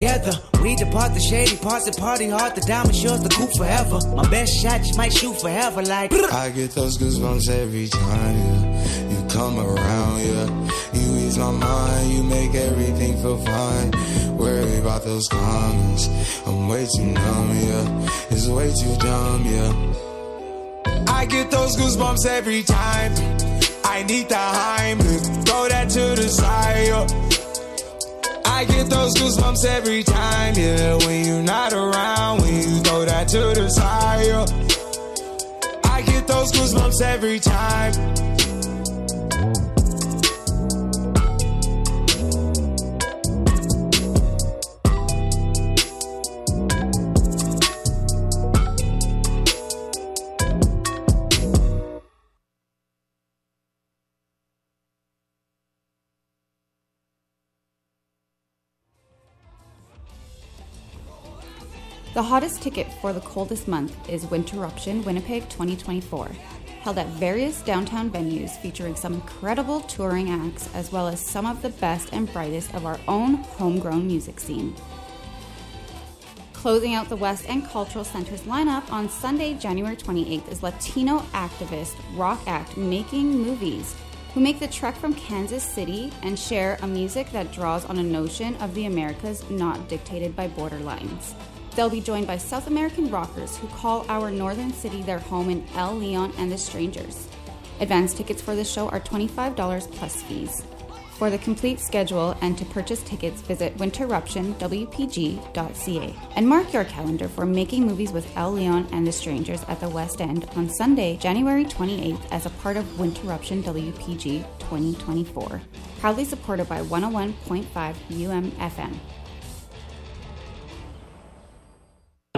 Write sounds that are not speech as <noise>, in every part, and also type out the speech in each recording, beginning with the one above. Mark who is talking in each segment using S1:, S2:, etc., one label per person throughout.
S1: together. We depart the shady parts and party hard. The diamond shows the coupe forever. My best shot just might shoot forever. Like
S2: I get those goosebumps every time yeah. you come around. Yeah, you ease my mind. You make everything feel fine. Worry about those comments. I'm way too numb. Yeah, it's way too dumb. Yeah. I get those goosebumps every time. I need the Heimlich. Throw that to the side. Yeah. I get those goosebumps every time, yeah. When you're not around, when you throw that to the side, yeah. I get those goosebumps every time.
S3: The hottest ticket for the coldest month is Winterruption Winnipeg 2024, held at various downtown venues featuring some incredible touring acts as well as some of the best and brightest of our own homegrown music scene. Closing out the West End Cultural Center's lineup on Sunday, January 28th is Latino activist rock act Making Movies, who make the trek from Kansas City and share a music that draws on a notion of the Americas not dictated by border lines. They'll be joined by South American rockers who call our northern city their home in El Leon and the Strangers. Advance tickets for the show are $25 plus fees. For the complete schedule and to purchase tickets, visit winterruptionwpg.ca and mark your calendar for making movies with El Leon and the Strangers at the West End on Sunday, January 28th as a part of Winterruption WPG 2024. Proudly supported by 101.5 UMFM.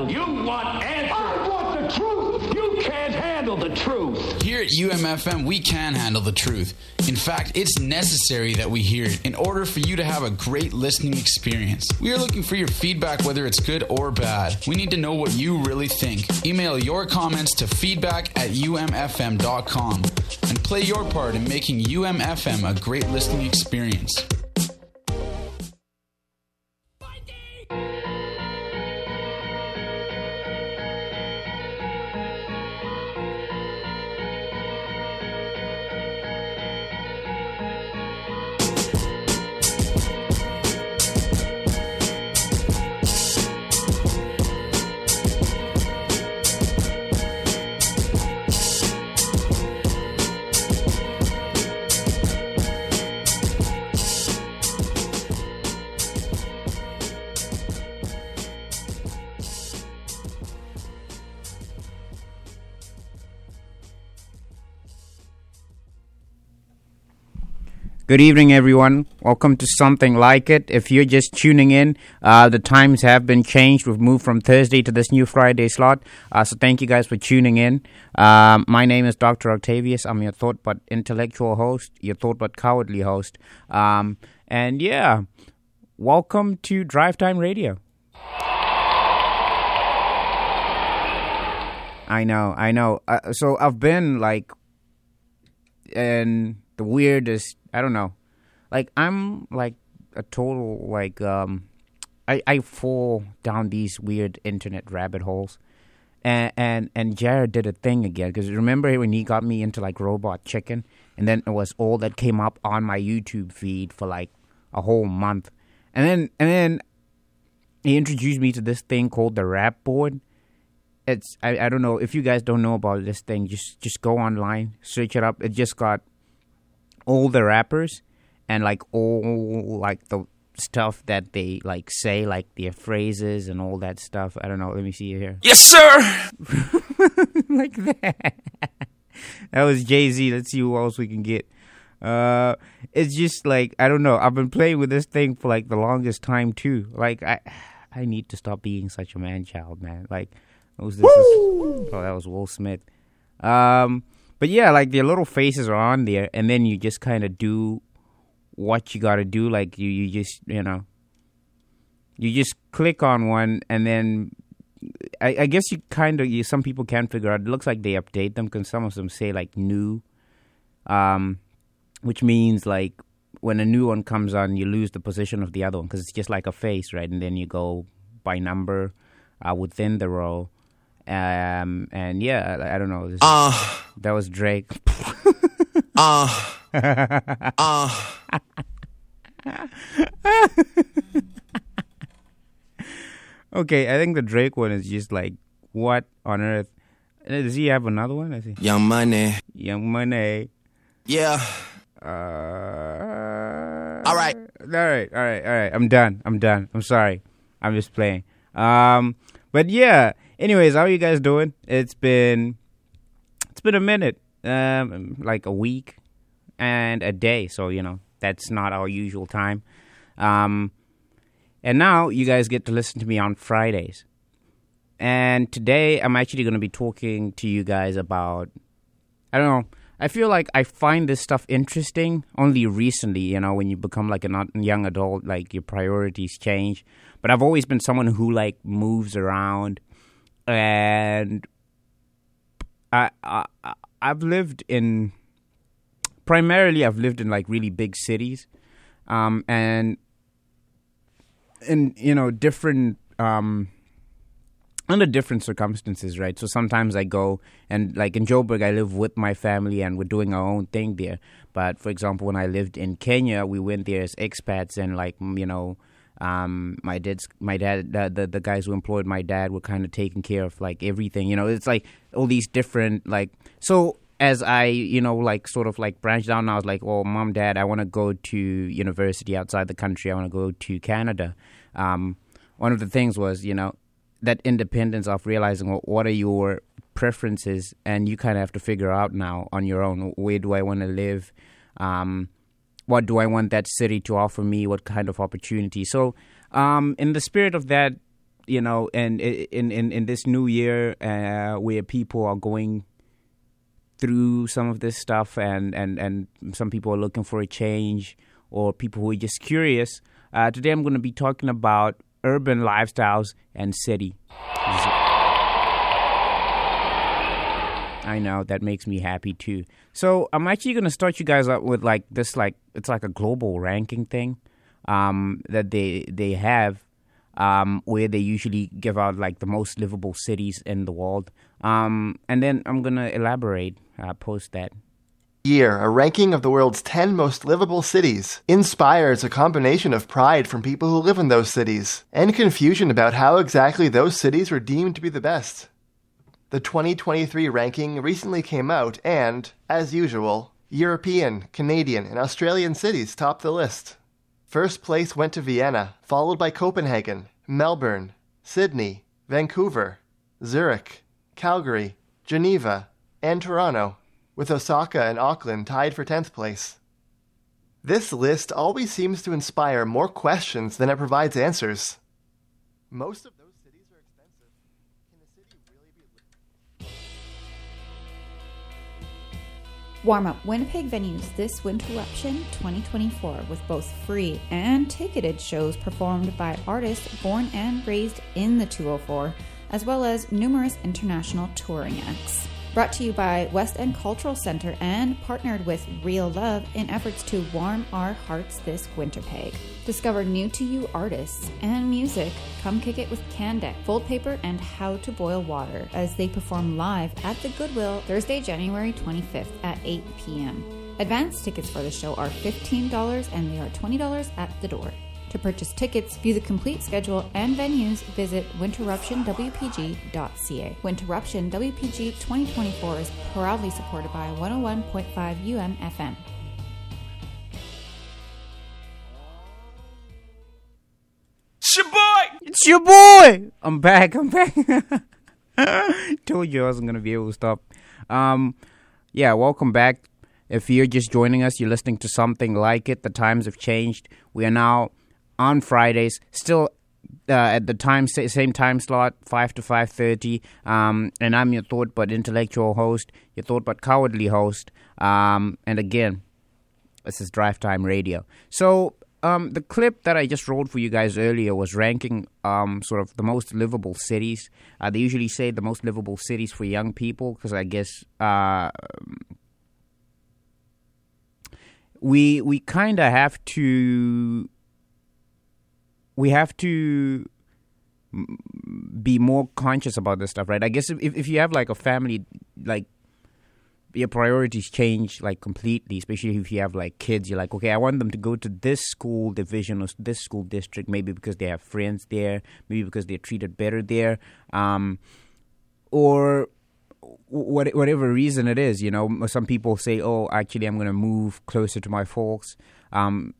S4: You want answers. I want the truth. You can't handle the truth.
S5: Here at UMFM, we can handle the truth. In fact, it's necessary that we hear it in order for you to have a great listening experience. We are looking for your feedback, whether it's good or bad. We need to know what you really think. Email your comments to feedback at umfm.com and play your part in making UMFM a great listening experience.
S6: Good evening, everyone. Welcome to Something Like It. If you're just tuning in, uh, the times have been changed. We've moved from Thursday to this new Friday slot. Uh, so thank you guys for tuning in. Um, my name is Dr. Octavius. I'm your thought but intellectual host, your thought but cowardly host. Um, and yeah, welcome to Drive Time Radio. I know, I know. Uh, so I've been like in the weirdest I don't know. Like I'm like a total like um I I fall down these weird internet rabbit holes. And and and Jared did a thing again cuz remember when he got me into like robot chicken and then it was all that came up on my YouTube feed for like a whole month. And then and then he introduced me to this thing called the rap board. It's I, I don't know if you guys don't know about this thing just just go online search it up it just got all the rappers and like all like the stuff that they like say, like their phrases and all that stuff. I don't know. Let me see it here.
S5: Yes, sir. <laughs>
S6: like that. that was Jay Z. Let's see who else we can get. Uh, it's just like I don't know. I've been playing with this thing for like the longest time too. Like I, I need to stop being such a man child, man. Like, who's this? oh, that was Will Smith. Um, but yeah, like their little faces are on there, and then you just kind of do what you got to do. Like you, you just you know, you just click on one, and then I, I guess you kind of some people can figure out. It looks like they update them because some of them say like new, um, which means like when a new one comes on, you lose the position of the other one because it's just like a face, right? And then you go by number uh, within the row. Um, and yeah, I, I don't know. This,
S7: Uh,
S6: that was Drake.
S7: uh, <laughs> uh. <laughs>
S6: okay, I think the Drake one is just like, what on earth? Uh, Does he have another one? I see.
S7: Young Money.
S6: Young Money.
S7: Yeah.
S6: Uh,
S7: All right.
S6: All right, all right, all right. I'm done. I'm done. I'm sorry. I'm just playing. Um, but yeah. Anyways, how are you guys doing? It's been it's been a minute, um, like a week and a day. So you know that's not our usual time. Um, and now you guys get to listen to me on Fridays. And today I'm actually going to be talking to you guys about I don't know. I feel like I find this stuff interesting only recently, you know, when you become like a young adult, like your priorities change. But I've always been someone who like moves around and I, I I've lived in primarily I've lived in like really big cities. Um and in you know different um under different circumstances, right? So sometimes I go and like in Joburg, I live with my family and we're doing our own thing there. But for example, when I lived in Kenya, we went there as expats and like you know, um, my dad's my dad the, the the guys who employed my dad were kind of taking care of like everything. You know, it's like all these different like so. As I, you know, like sort of like branched out, and I was like, "Oh, mom, dad, I want to go to university outside the country. I want to go to Canada." Um, one of the things was, you know, that independence of realizing well, what are your preferences and you kind of have to figure out now on your own where do i want to live um, what do i want that city to offer me? What kind of opportunity? So um, in the spirit of that you know and in, in, in this new year uh, where people are going through some of this stuff and, and, and some people are looking for a change or people who are just curious uh, today i'm going to be talking about urban lifestyles and city I know that makes me happy too. So I'm actually gonna start you guys up with like this, like it's like a global ranking thing um, that they they have, um, where they usually give out like the most livable cities in the world, um, and then I'm gonna elaborate, uh, post that.
S8: Year, a ranking of the world's 10 most livable cities, inspires a combination of pride from people who live in those cities and confusion about how exactly those cities were deemed to be the best. The 2023 ranking recently came out, and, as usual, European, Canadian, and Australian cities topped the list. First place went to Vienna, followed by Copenhagen, Melbourne, Sydney, Vancouver, Zurich, Calgary, Geneva, and Toronto, with Osaka and Auckland tied for 10th place. This list always seems to inspire more questions than it provides answers. Most of
S3: Warm up Winnipeg venues this Winterruption 2024 with both free and ticketed shows performed by artists born and raised in the 204, as well as numerous international touring acts. Brought to you by West End Cultural Center and partnered with Real Love in efforts to warm our hearts this winter peg. Discover new to you artists and music. Come kick it with Candec, Fold Paper, and How to Boil Water as they perform live at the Goodwill Thursday, January 25th at 8 p.m. Advance tickets for the show are $15 and they are $20 at the door. To purchase tickets, view the complete schedule and venues, visit winterruptionwpg.ca. Winterruption WPG 2024 is proudly supported by 101.5 UM FM.
S7: It's your boy!
S6: It's your boy. I'm back. I'm back. <laughs> Told you I wasn't gonna be able to stop. Um, yeah, welcome back. If you're just joining us, you're listening to something like it. The times have changed. We are now on Fridays, still uh, at the time same time slot, five to five thirty. Um, and I'm your thought but intellectual host, your thought but cowardly host. Um, and again, this is Drive Time Radio. So um, the clip that I just rolled for you guys earlier was ranking um, sort of the most livable cities. Uh, they usually say the most livable cities for young people because I guess uh, we we kind of have to we have to be more conscious about this stuff, right? I guess if if you have like a family, like your priorities change like completely, especially if you have like kids. You're like, okay, I want them to go to this school division or this school district, maybe because they have friends there, maybe because they're treated better there, um, or what, whatever reason it is. You know, some people say, oh, actually, I'm going to move closer to my folks, um,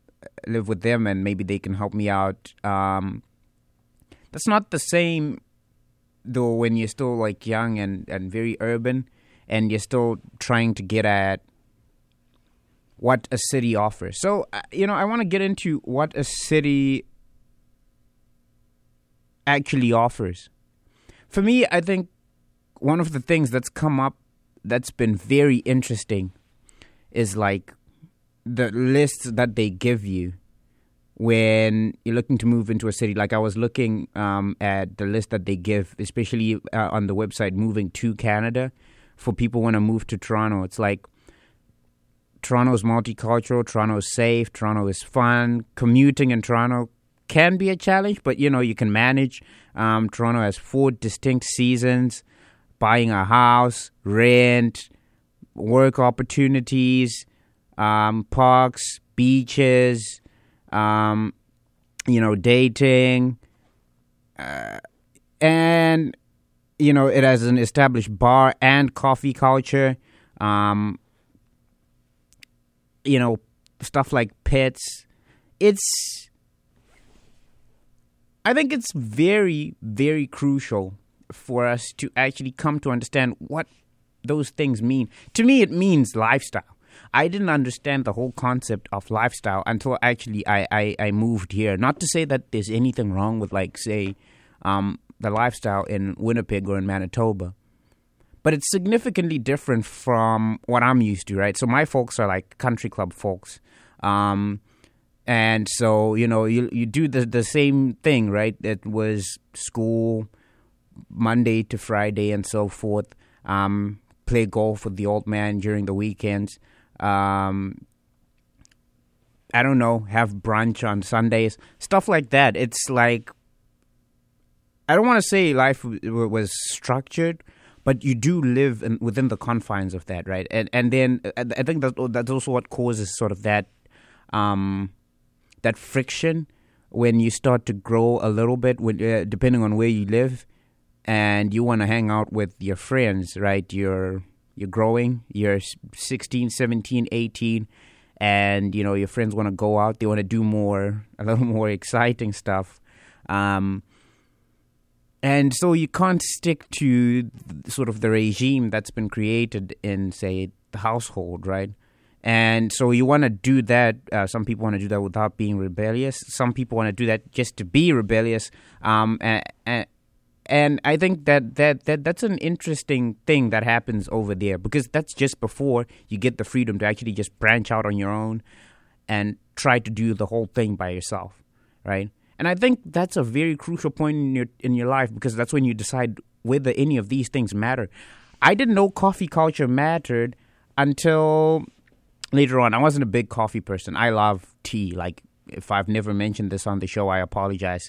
S6: live with them, and maybe they can help me out. Um, that's not the same though when you're still like young and, and very urban and you're still trying to get at what a city offers. So, uh, you know, I want to get into what a city actually offers. For me, I think one of the things that's come up that's been very interesting is like the lists that they give you when you're looking to move into a city. Like I was looking um, at the list that they give, especially uh, on the website Moving to Canada, for people want to move to Toronto. It's like Toronto's multicultural, Toronto's safe, Toronto is fun. Commuting in Toronto can be a challenge, but you know you can manage. Um, Toronto has four distinct seasons: buying a house, rent, work opportunities, um, parks, beaches, um, you know, dating, uh, and you know, it has an established bar and coffee culture. Um, you know, stuff like pits. It's, I think it's very, very crucial for us to actually come to understand what those things mean. To me, it means lifestyle. I didn't understand the whole concept of lifestyle until actually I, I, I moved here. Not to say that there's anything wrong with, like, say, um, the lifestyle in Winnipeg or in Manitoba. But it's significantly different from what I'm used to, right? So my folks are like country club folks. Um, and so, you know, you you do the the same thing, right? It was school Monday to Friday and so forth. Um, play golf with the old man during the weekends. Um, I don't know, have brunch on Sundays, stuff like that. It's like I don't want to say life was structured, but you do live in, within the confines of that, right? And and then I think that that's also what causes sort of that um, that friction when you start to grow a little bit, when, uh, depending on where you live, and you want to hang out with your friends, right? You're you're growing, you're 16, 17, 18, and you know your friends want to go out, they want to do more, a little <laughs> more exciting stuff. Um, and so you can't stick to sort of the regime that's been created in, say, the household, right? And so you want to do that. Uh, some people want to do that without being rebellious. Some people want to do that just to be rebellious. Um, and, and, and I think that, that, that that's an interesting thing that happens over there because that's just before you get the freedom to actually just branch out on your own and try to do the whole thing by yourself, right? And I think that's a very crucial point in your in your life because that's when you decide whether any of these things matter. I didn't know coffee culture mattered until later on. I wasn't a big coffee person. I love tea. Like if I've never mentioned this on the show, I apologize.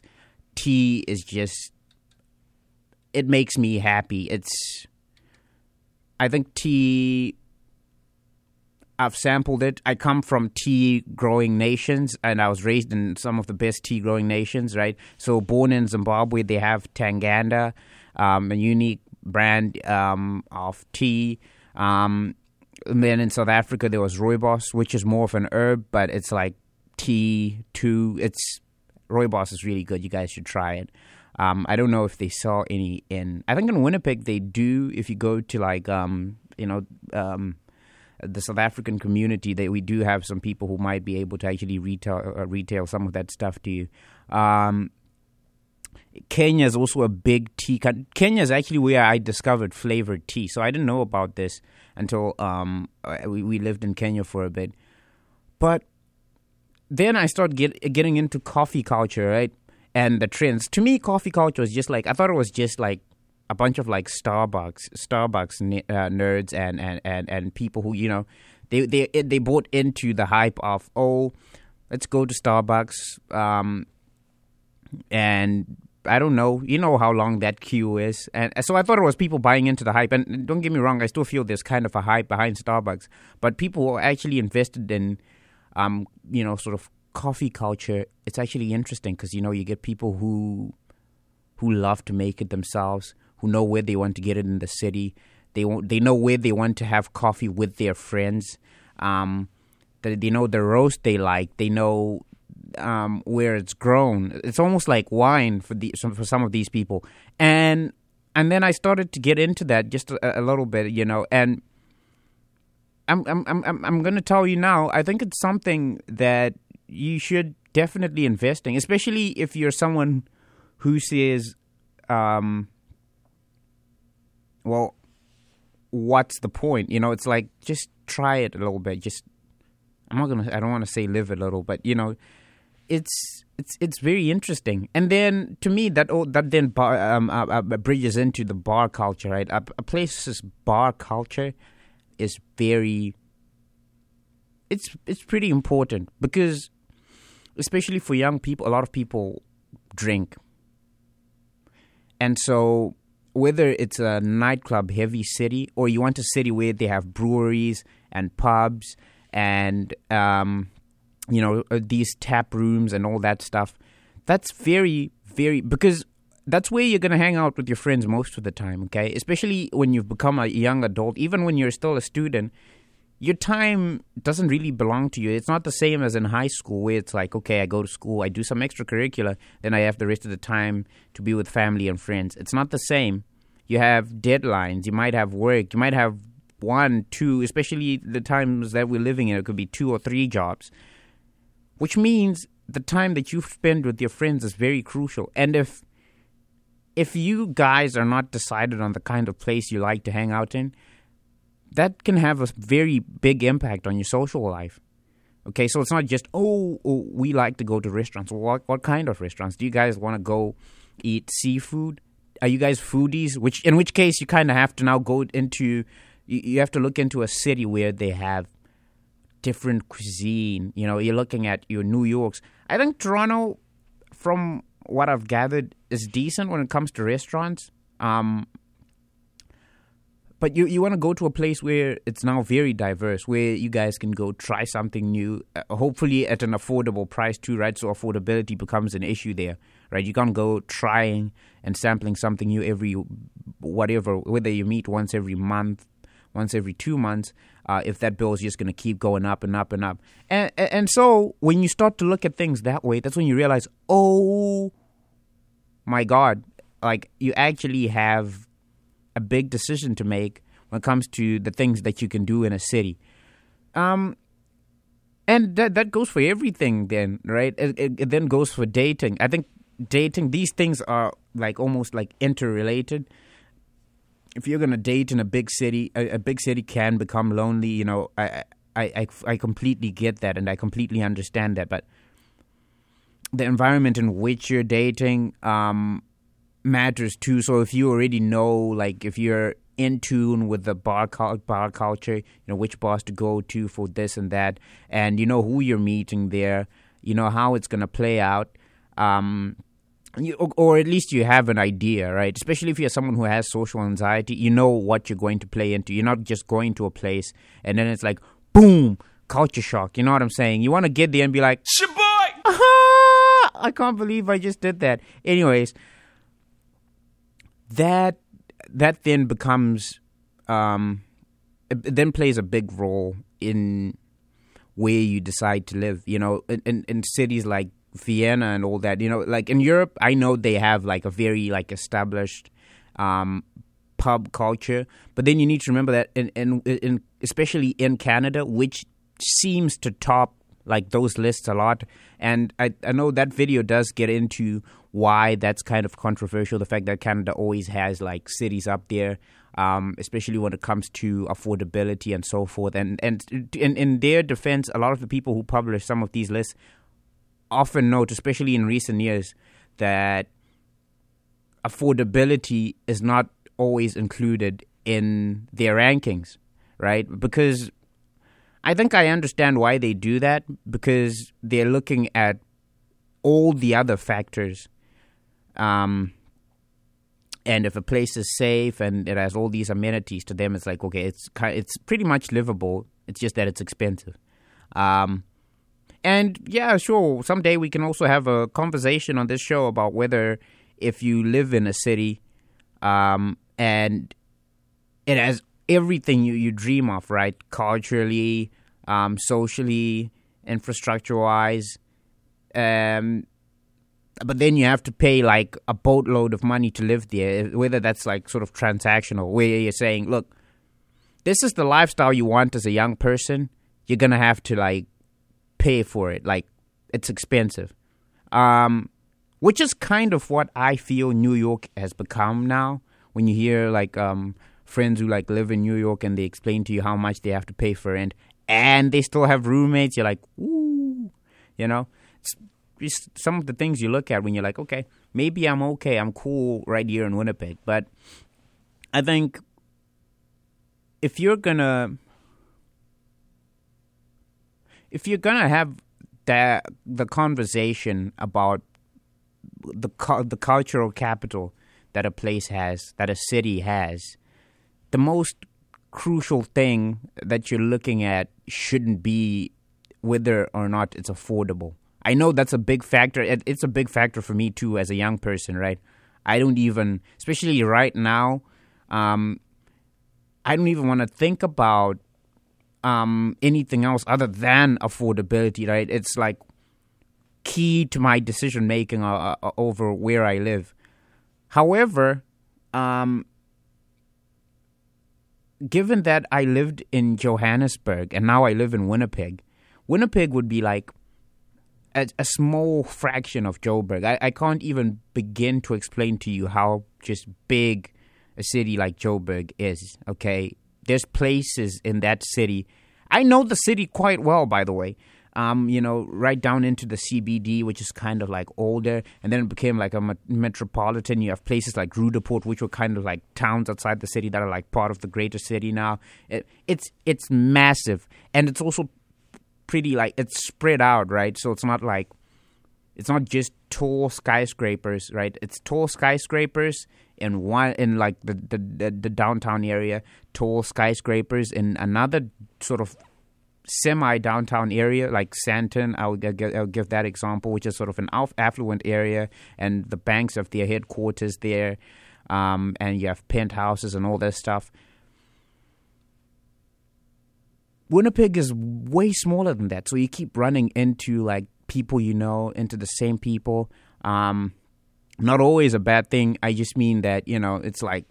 S6: Tea is just it makes me happy. It's I think tea I've sampled it. I come from tea growing nations, and I was raised in some of the best tea growing nations, right? So, born in Zimbabwe, they have Tanganda, um, a unique brand um, of tea. Um, and then in South Africa, there was rooibos, which is more of an herb, but it's like tea too. It's rooibos is really good. You guys should try it. Um, I don't know if they sell any in. I think in Winnipeg they do. If you go to like um, you know um, the South African community, that we do have some people who might be able to actually retail uh, retail some of that stuff to you. Um, Kenya is also a big tea. Kenya is actually where I discovered flavored tea. So I didn't know about this until um, we, we lived in Kenya for a bit. But then I started get, getting into coffee culture, right? And the trends. To me, coffee culture was just like I thought it was just like a bunch of like Starbucks Starbucks uh, nerds and, and, and, and people who you know They they they bought into the hype of oh, let's go to Starbucks. Um, and I don't know, you know how long that queue is, and so I thought it was people buying into the hype. And don't get me wrong, I still feel there's kind of a hype behind Starbucks, but people who are actually invested in, um, you know, sort of coffee culture. It's actually interesting because you know you get people who, who love to make it themselves, who know where they want to get it in the city. They want, they know where they want to have coffee with their friends. Um, they, they know the roast they like. They know um, where it's grown. It's almost like wine for the for some of these people, and and then I started to get into that just a, a little bit, you know, and I'm I'm I'm I'm going to tell you now. I think it's something that you should definitely investing, especially if you're someone who says, um, well, what's the point? You know, it's like just try it a little bit. Just I'm not gonna. I don't want to say live a little, but you know, it's it's it's very interesting. And then to me, that oh, that then bar, um, uh, uh, bridges into the bar culture, right? A, a place's bar culture is very. It's it's pretty important because, especially for young people, a lot of people drink, and so whether it's a nightclub heavy city or you want a city where they have breweries and pubs and um, you know uh, these tap rooms and all that stuff that's very very because that's where you're going to hang out with your friends most of the time okay? Especially when you've become a young adult even when you're still a student your time doesn't really belong to you. It's not the same as in high school where it's like okay i go to school i do some extracurricular then i have the rest of the time to be with family and friends. It's not the same. You have deadlines. You might have work. You might have one two especially the times that we're living in. It could be two or three jobs which means the time that you spend with your friends is very crucial. And if if you guys are not decided on the kind of place you like to hang out in, that can have a very big impact on your social life. Okay, so it's not just oh, oh we like to go to restaurants. What what kind of restaurants? Do you guys want to go eat seafood? Are you guys foodies? Which in which case you kind of have to now go into you, you have to look into a city where they have different cuisine. You know, you're looking at your New York's. I think Toronto, from what I've gathered, is decent when it comes to restaurants. Um, but you you want to go to a place where it's now very diverse, where you guys can go try something new, uh, hopefully at an affordable price too, right? So affordability becomes an issue there, right? You can't go trying and sampling something new every whatever, whether you meet once every month, once every two months uh, if that bill is just going to keep going up and up and up. And, and so when you start to look at things that way, that's when you realize, oh my God, like you actually have a big decision to make when it comes to the things that you can do in a city. Um, and that that goes for everything then, right? It, it, it then goes for dating. I think dating these things are like almost like interrelated if you're going to date in a big city, a, a, big city can become lonely. You know, I, I, I, I completely get that and I completely understand that. But the environment in which you're dating um, matters too. So if you already know, like, if you're in tune with the bar bar culture, you know which bars to go to for this and that, and you know who you're meeting there, you know how it's to play out. Um, you, or at least you have an idea, right? Especially if you're someone who has social anxiety, you know what you're going to play into. You're not just going to a place and then it's like, boom, culture shock. You know what I'm saying? You want to get there and be like,
S7: Shaboy! <laughs>
S6: I can't believe I just did that. Anyways, that that then becomes, um, then plays a big role in where you decide to live. You know, in, in, in cities like Vienna and all that. You know, like in Europe, I know they have like a very like established um, pub culture, but then you need to remember that in, in, in especially in Canada, which seems to top like those lists a lot. And I, I know that video does get into why that's kind of controversial. The fact that Canada always has like cities up there, um, especially when it comes to affordability and so forth. And and in, in their defense, a lot of the people who publish some of these lists often note, especially in recent years, that affordability is not always included in their rankings, right? Because I think I understand why they do that because they're looking at all the other factors. Um, and if a place is safe and it has all these amenities to them, it's like okay, it's it's pretty much livable. It's just that it's expensive. Um, and yeah, sure, someday we can also have a conversation on this show about whether if you live in a city, um, and it has everything you, you dream of, right? Culturally, um, socially, infrastructure wise. Um, but then you have to pay like a boatload of money to live there, whether that's like sort of transactional, where you're saying, look, this is the lifestyle you want as a young person. You're going to have to like pay for it. Like, it's expensive. Um, which is kind of what I feel New York has become now. When you hear like um, friends who like live in New York and they explain to you how much they have to pay for rent, and they still have roommates, you're like, ooh, you know. It's just some of the things you look at when you're like, okay, maybe I'm okay, I'm cool right here in Winnipeg, but I think if you're gonna if you're gonna have that the conversation about the the cultural capital that a place has, that a city has, the most crucial thing that you're looking at shouldn't be whether or not it's affordable. I know that's a big factor. It's a big factor for me too as a young person, right? I don't even, especially right now, um, I don't even want to think about um, anything else other than affordability, right? It's like key to my decision making uh, uh, over where I live. However, um, given that I lived in Johannesburg and now I live in Winnipeg, Winnipeg would be like a, a small fraction of Joburg. I, I can't even begin to explain to you how just big a city like Joburg is. Okay, there's places in that city. I know the city quite well, by the way. Um, you know, right down into the CBD, which is kind of like older, and then it became like a metropolitan. You have places like Roodepoort, which were kind of like towns outside the city that are like part of the greater city now. It, it's it's massive, and it's also pretty like it's spread out, right? So it's not like it's not just tall skyscrapers, right? It's tall skyscrapers in one in like the the, the, the downtown area, tall skyscrapers in another sort of semi downtown area like Sandton. I'll, I'll, give that example, which is sort of an affluent area, and the banks have their headquarters there, um, and you have penthouses and all this stuff. Winnipeg is way smaller than that, so you keep running into like people you know, into the same people. Um, not always a bad thing. I just mean that you know it's like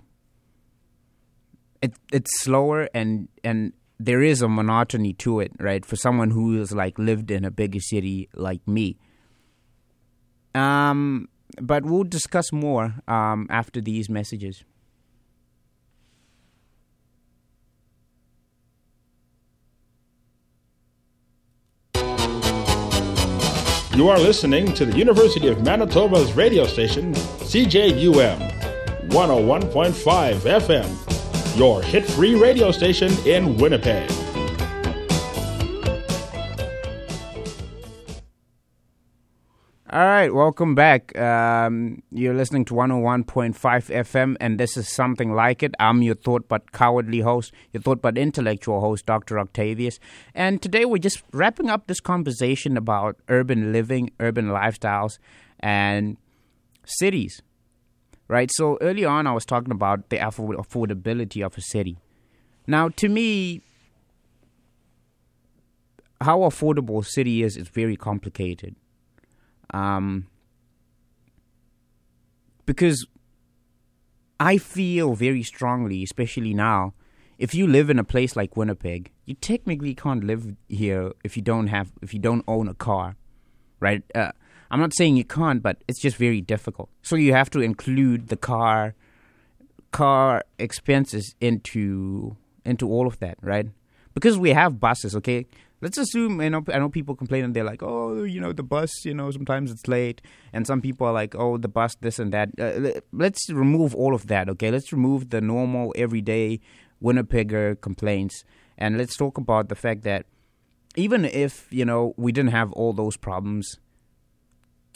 S6: it it's slower and and there is a monotony to it, right? For someone who has like lived in a bigger city like me. Um, but we'll discuss more um, after these messages.
S9: You are listening to the University of Manitoba's radio station, CJUM 101.5 FM, your hit free radio station in Winnipeg.
S6: All right, welcome back. Um, you're listening to 101.5 FM, and this is something like it. I'm your thought but cowardly host, your thought but intellectual host, Dr. Octavius. And today we're just wrapping up this conversation about urban living, urban lifestyles, and cities. Right? So early on, I was talking about the affordability of a city. Now, to me, how affordable a city is is very complicated. Um, because I feel very strongly, especially now, if you live in a place like Winnipeg, you technically can't live here if you don't have if you don't own a car, right? Uh, I'm not saying you can't, but it's just very difficult. So you have to include the car car expenses into into all of that, right? Because we have buses, okay? let's assume you know I know people complain and they're like, oh, you know, the bus, you know, sometimes it's late, and some people are like, oh, the bus, this and that. Uh, let's remove all of that, okay? Let's remove the normal, everyday Winnipegger complaints, and let's talk about the fact that even if you know we didn't have all those problems,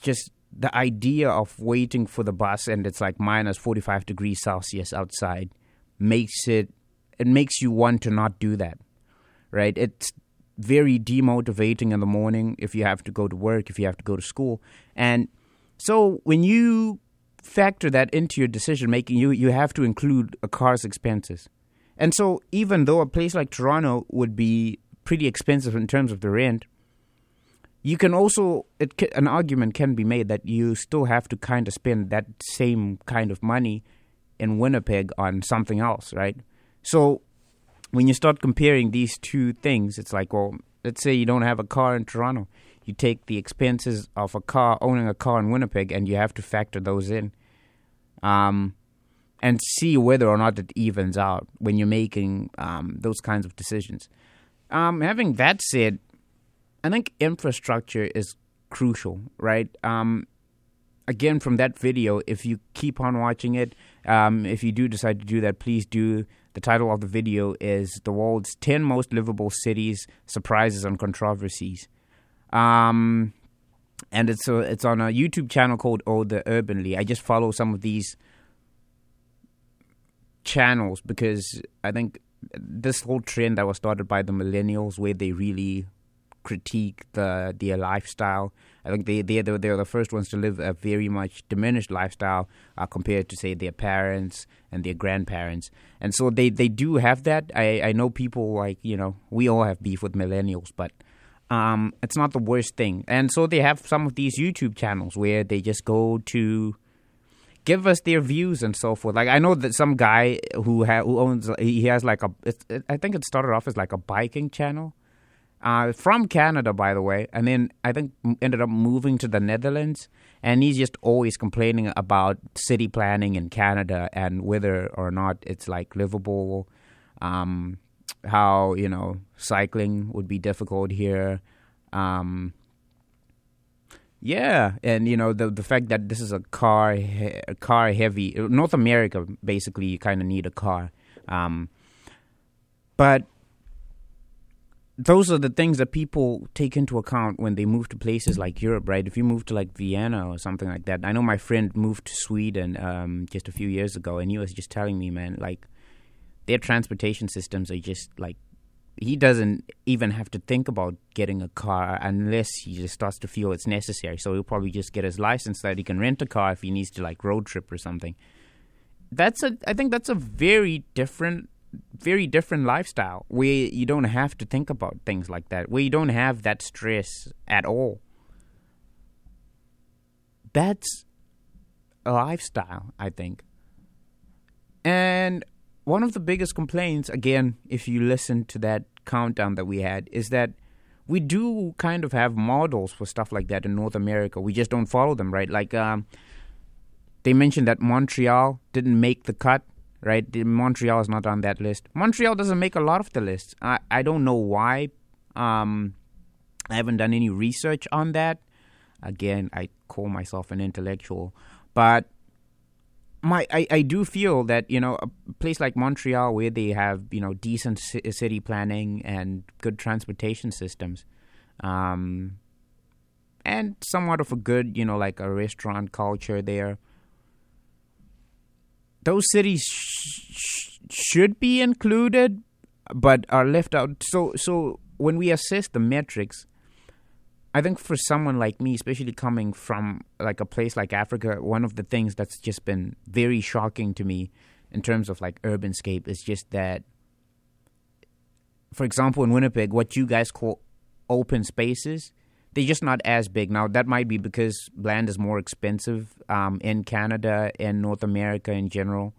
S6: just the idea of waiting for the bus and it's like minus 45 degrees Celsius outside makes it it makes you want to not do that. Right? It's very demotivating in the morning if you have to go to work, if you have to go to school. And so when you factor that into your decision making, you you have to include a car's expenses. And so even though a place like Toronto would be pretty expensive in terms of the rent, you can also an argument can be made that you still have to kind of spend that same kind of money in Winnipeg on something else, right? So when you start comparing these two things, it's like, well, let's say you don't have a car in Toronto. You take the expenses of a car, owning a car in Winnipeg, and you have to factor those in. Um, and see whether or not it evens out when you're making um, those kinds of decisions. Um, having that said, I think infrastructure is crucial, right? Um, again, from that video, if you keep on watching it, um, if you do decide to do that, please do. The title of the video is The World's 10 Most Livable Cities Surprises and Controversies. Um, and it's, a, it's on a YouTube channel called Oh the Urbanity. I just follow some of these channels because I think this whole trend that was started by the millennials, where they really critique the their lifestyle. I think they they they're, the first ones to live a very much diminished lifestyle uh, compared to say their parents and their grandparents. And so they, they do have that. I I know people like you know we all have beef with millennials, but um, it's not the worst thing. And so they have some of these YouTube channels where they just go to give us their views and so forth. Like I know that some guy who ha- who owns he has like a I think it started off as like a biking channel. Uh, from Canada, by the way, and then I think ended up moving to the Netherlands. And he's just always complaining about city planning in Canada and whether or not it's like livable. Um, how you know cycling would be difficult here. Um, yeah, and you know the the fact that this is a car he- car heavy North America basically you kind of need a car, um, but those are the things that people take into account when they move to places like Europe, right? If you move to like Vienna or something like that, I know my friend moved to Sweden um, just a few years ago, and he was just telling me, man, like their transportation systems are just like he doesn't even have to think about getting a car unless he just starts to feel it's necessary. So he'll probably just get his license so that he can rent a car if he needs to like road trip or something. That's a I think that's a very different very different lifestyle where you don't have to think about things like that, where you don't have that stress at all. That's a lifestyle, I think. And one of the biggest complaints, again, if you listen to that countdown that we had, is that we do kind of have models for stuff like that in North America. We just don't follow them, right? Like um, they mentioned that Montreal didn't make the cut, right? Montreal is not on that list. Montreal doesn't make a lot of the lists. I, I don't know why. Um, I haven't done any research on that. Again, I call myself an intellectual, but my I, I do feel that you know a place like Montreal where they have you know decent ci- city planning and good transportation systems, um, and somewhat of a good you know like a restaurant culture there. Those cities sh- sh- should be included, but are left out. So so when we assess the metrics, I think for someone like me, especially coming from like a place like Africa, one of the things that's just been very shocking to me in terms of like urban scape is just that for example in Winnipeg, what you guys call open spaces, they're just not as big. Now that might be because land is more expensive um, in Canada and North America in general.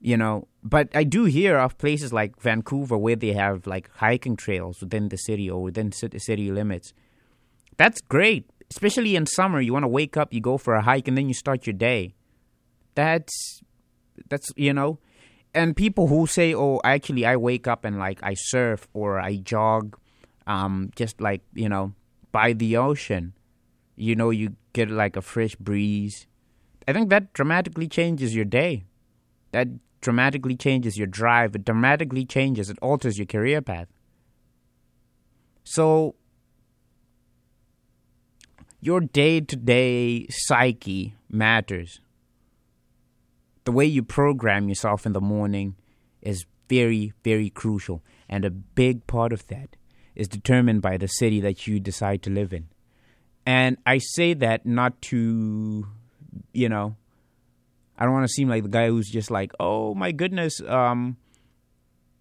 S6: You know, but I do hear of places like Vancouver where they have like hiking trails within the city or within city, city limits. That's great, especially in summer. You want to wake up, you go for a hike, and then you start your day. That's that's you know, and people who say, "Oh, actually, I wake up and like I surf or I jog, um, just like you know, by the ocean." You know, you get like a fresh breeze. I think that dramatically changes your day. That dramatically changes your drive. It dramatically changes. It alters your career path. So your day to day psyche matters. The way you program yourself in the morning is very, very crucial. And a big part of that is determined by the city that you decide to live in. And I say that not to, you know, I don't want to seem like the guy who's just like, oh my goodness, um,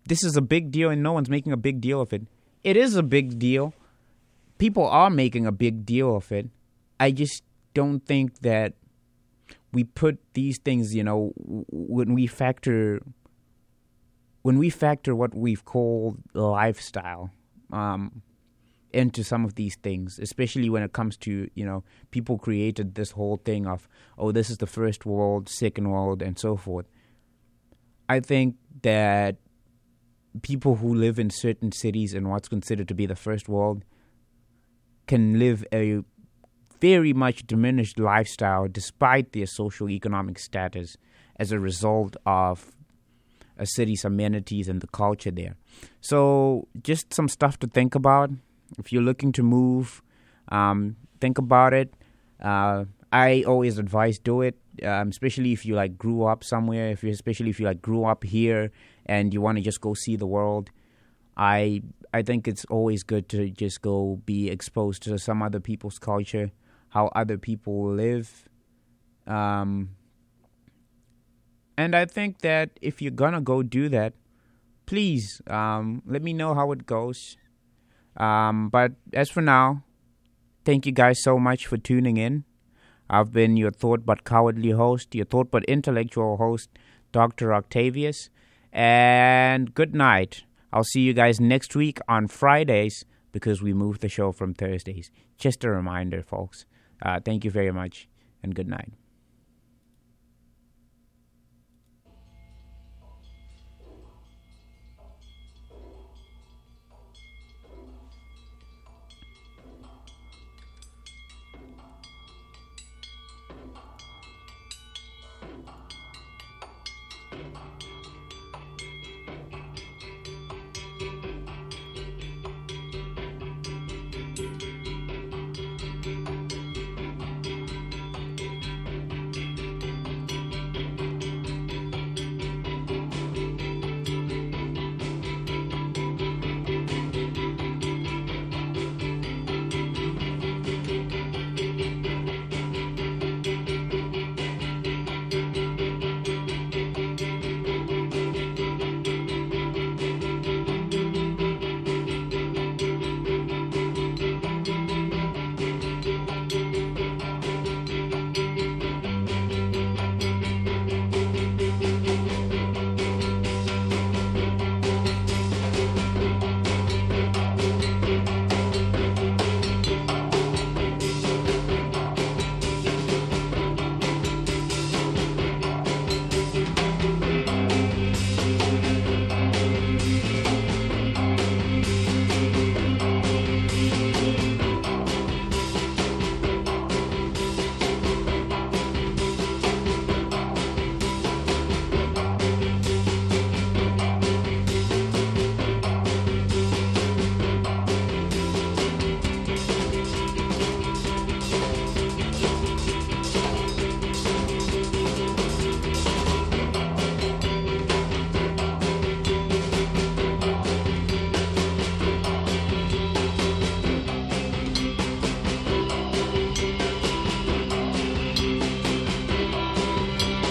S6: this is a big deal and no one's making a big deal of it. It is a big deal. People are making a big deal of it. I just don't think that we put these things, you know, when we factor when we factor what we've called lifestyle um, into some of these things, especially when it comes to you know people created this whole thing of oh this is the first world, second world, and so forth. I think that people who live in certain cities in what's considered to be the first world can live a very much diminished lifestyle despite their social economic status as a result of a city's amenities and the culture there. So, just some stuff to think about. If you're looking to move, um, think about it. Uh, I always advise do it, um, especially if you like grew up somewhere. If you, especially if you like grew up here and you want to just go see the world. I I think it's always good to just go be exposed to some other people's culture, how other people live. Um, and I think that if you're gonna go do that, please um, let me know how it goes. Um, but as for now, thank you guys so much for tuning in. I've been your thought but cowardly host, your thought but intellectual host, Dr. Octavius. And good night. I'll see you guys next week on Fridays because we moved the show from Thursdays. Just a reminder, folks. Uh, thank you very much and good night.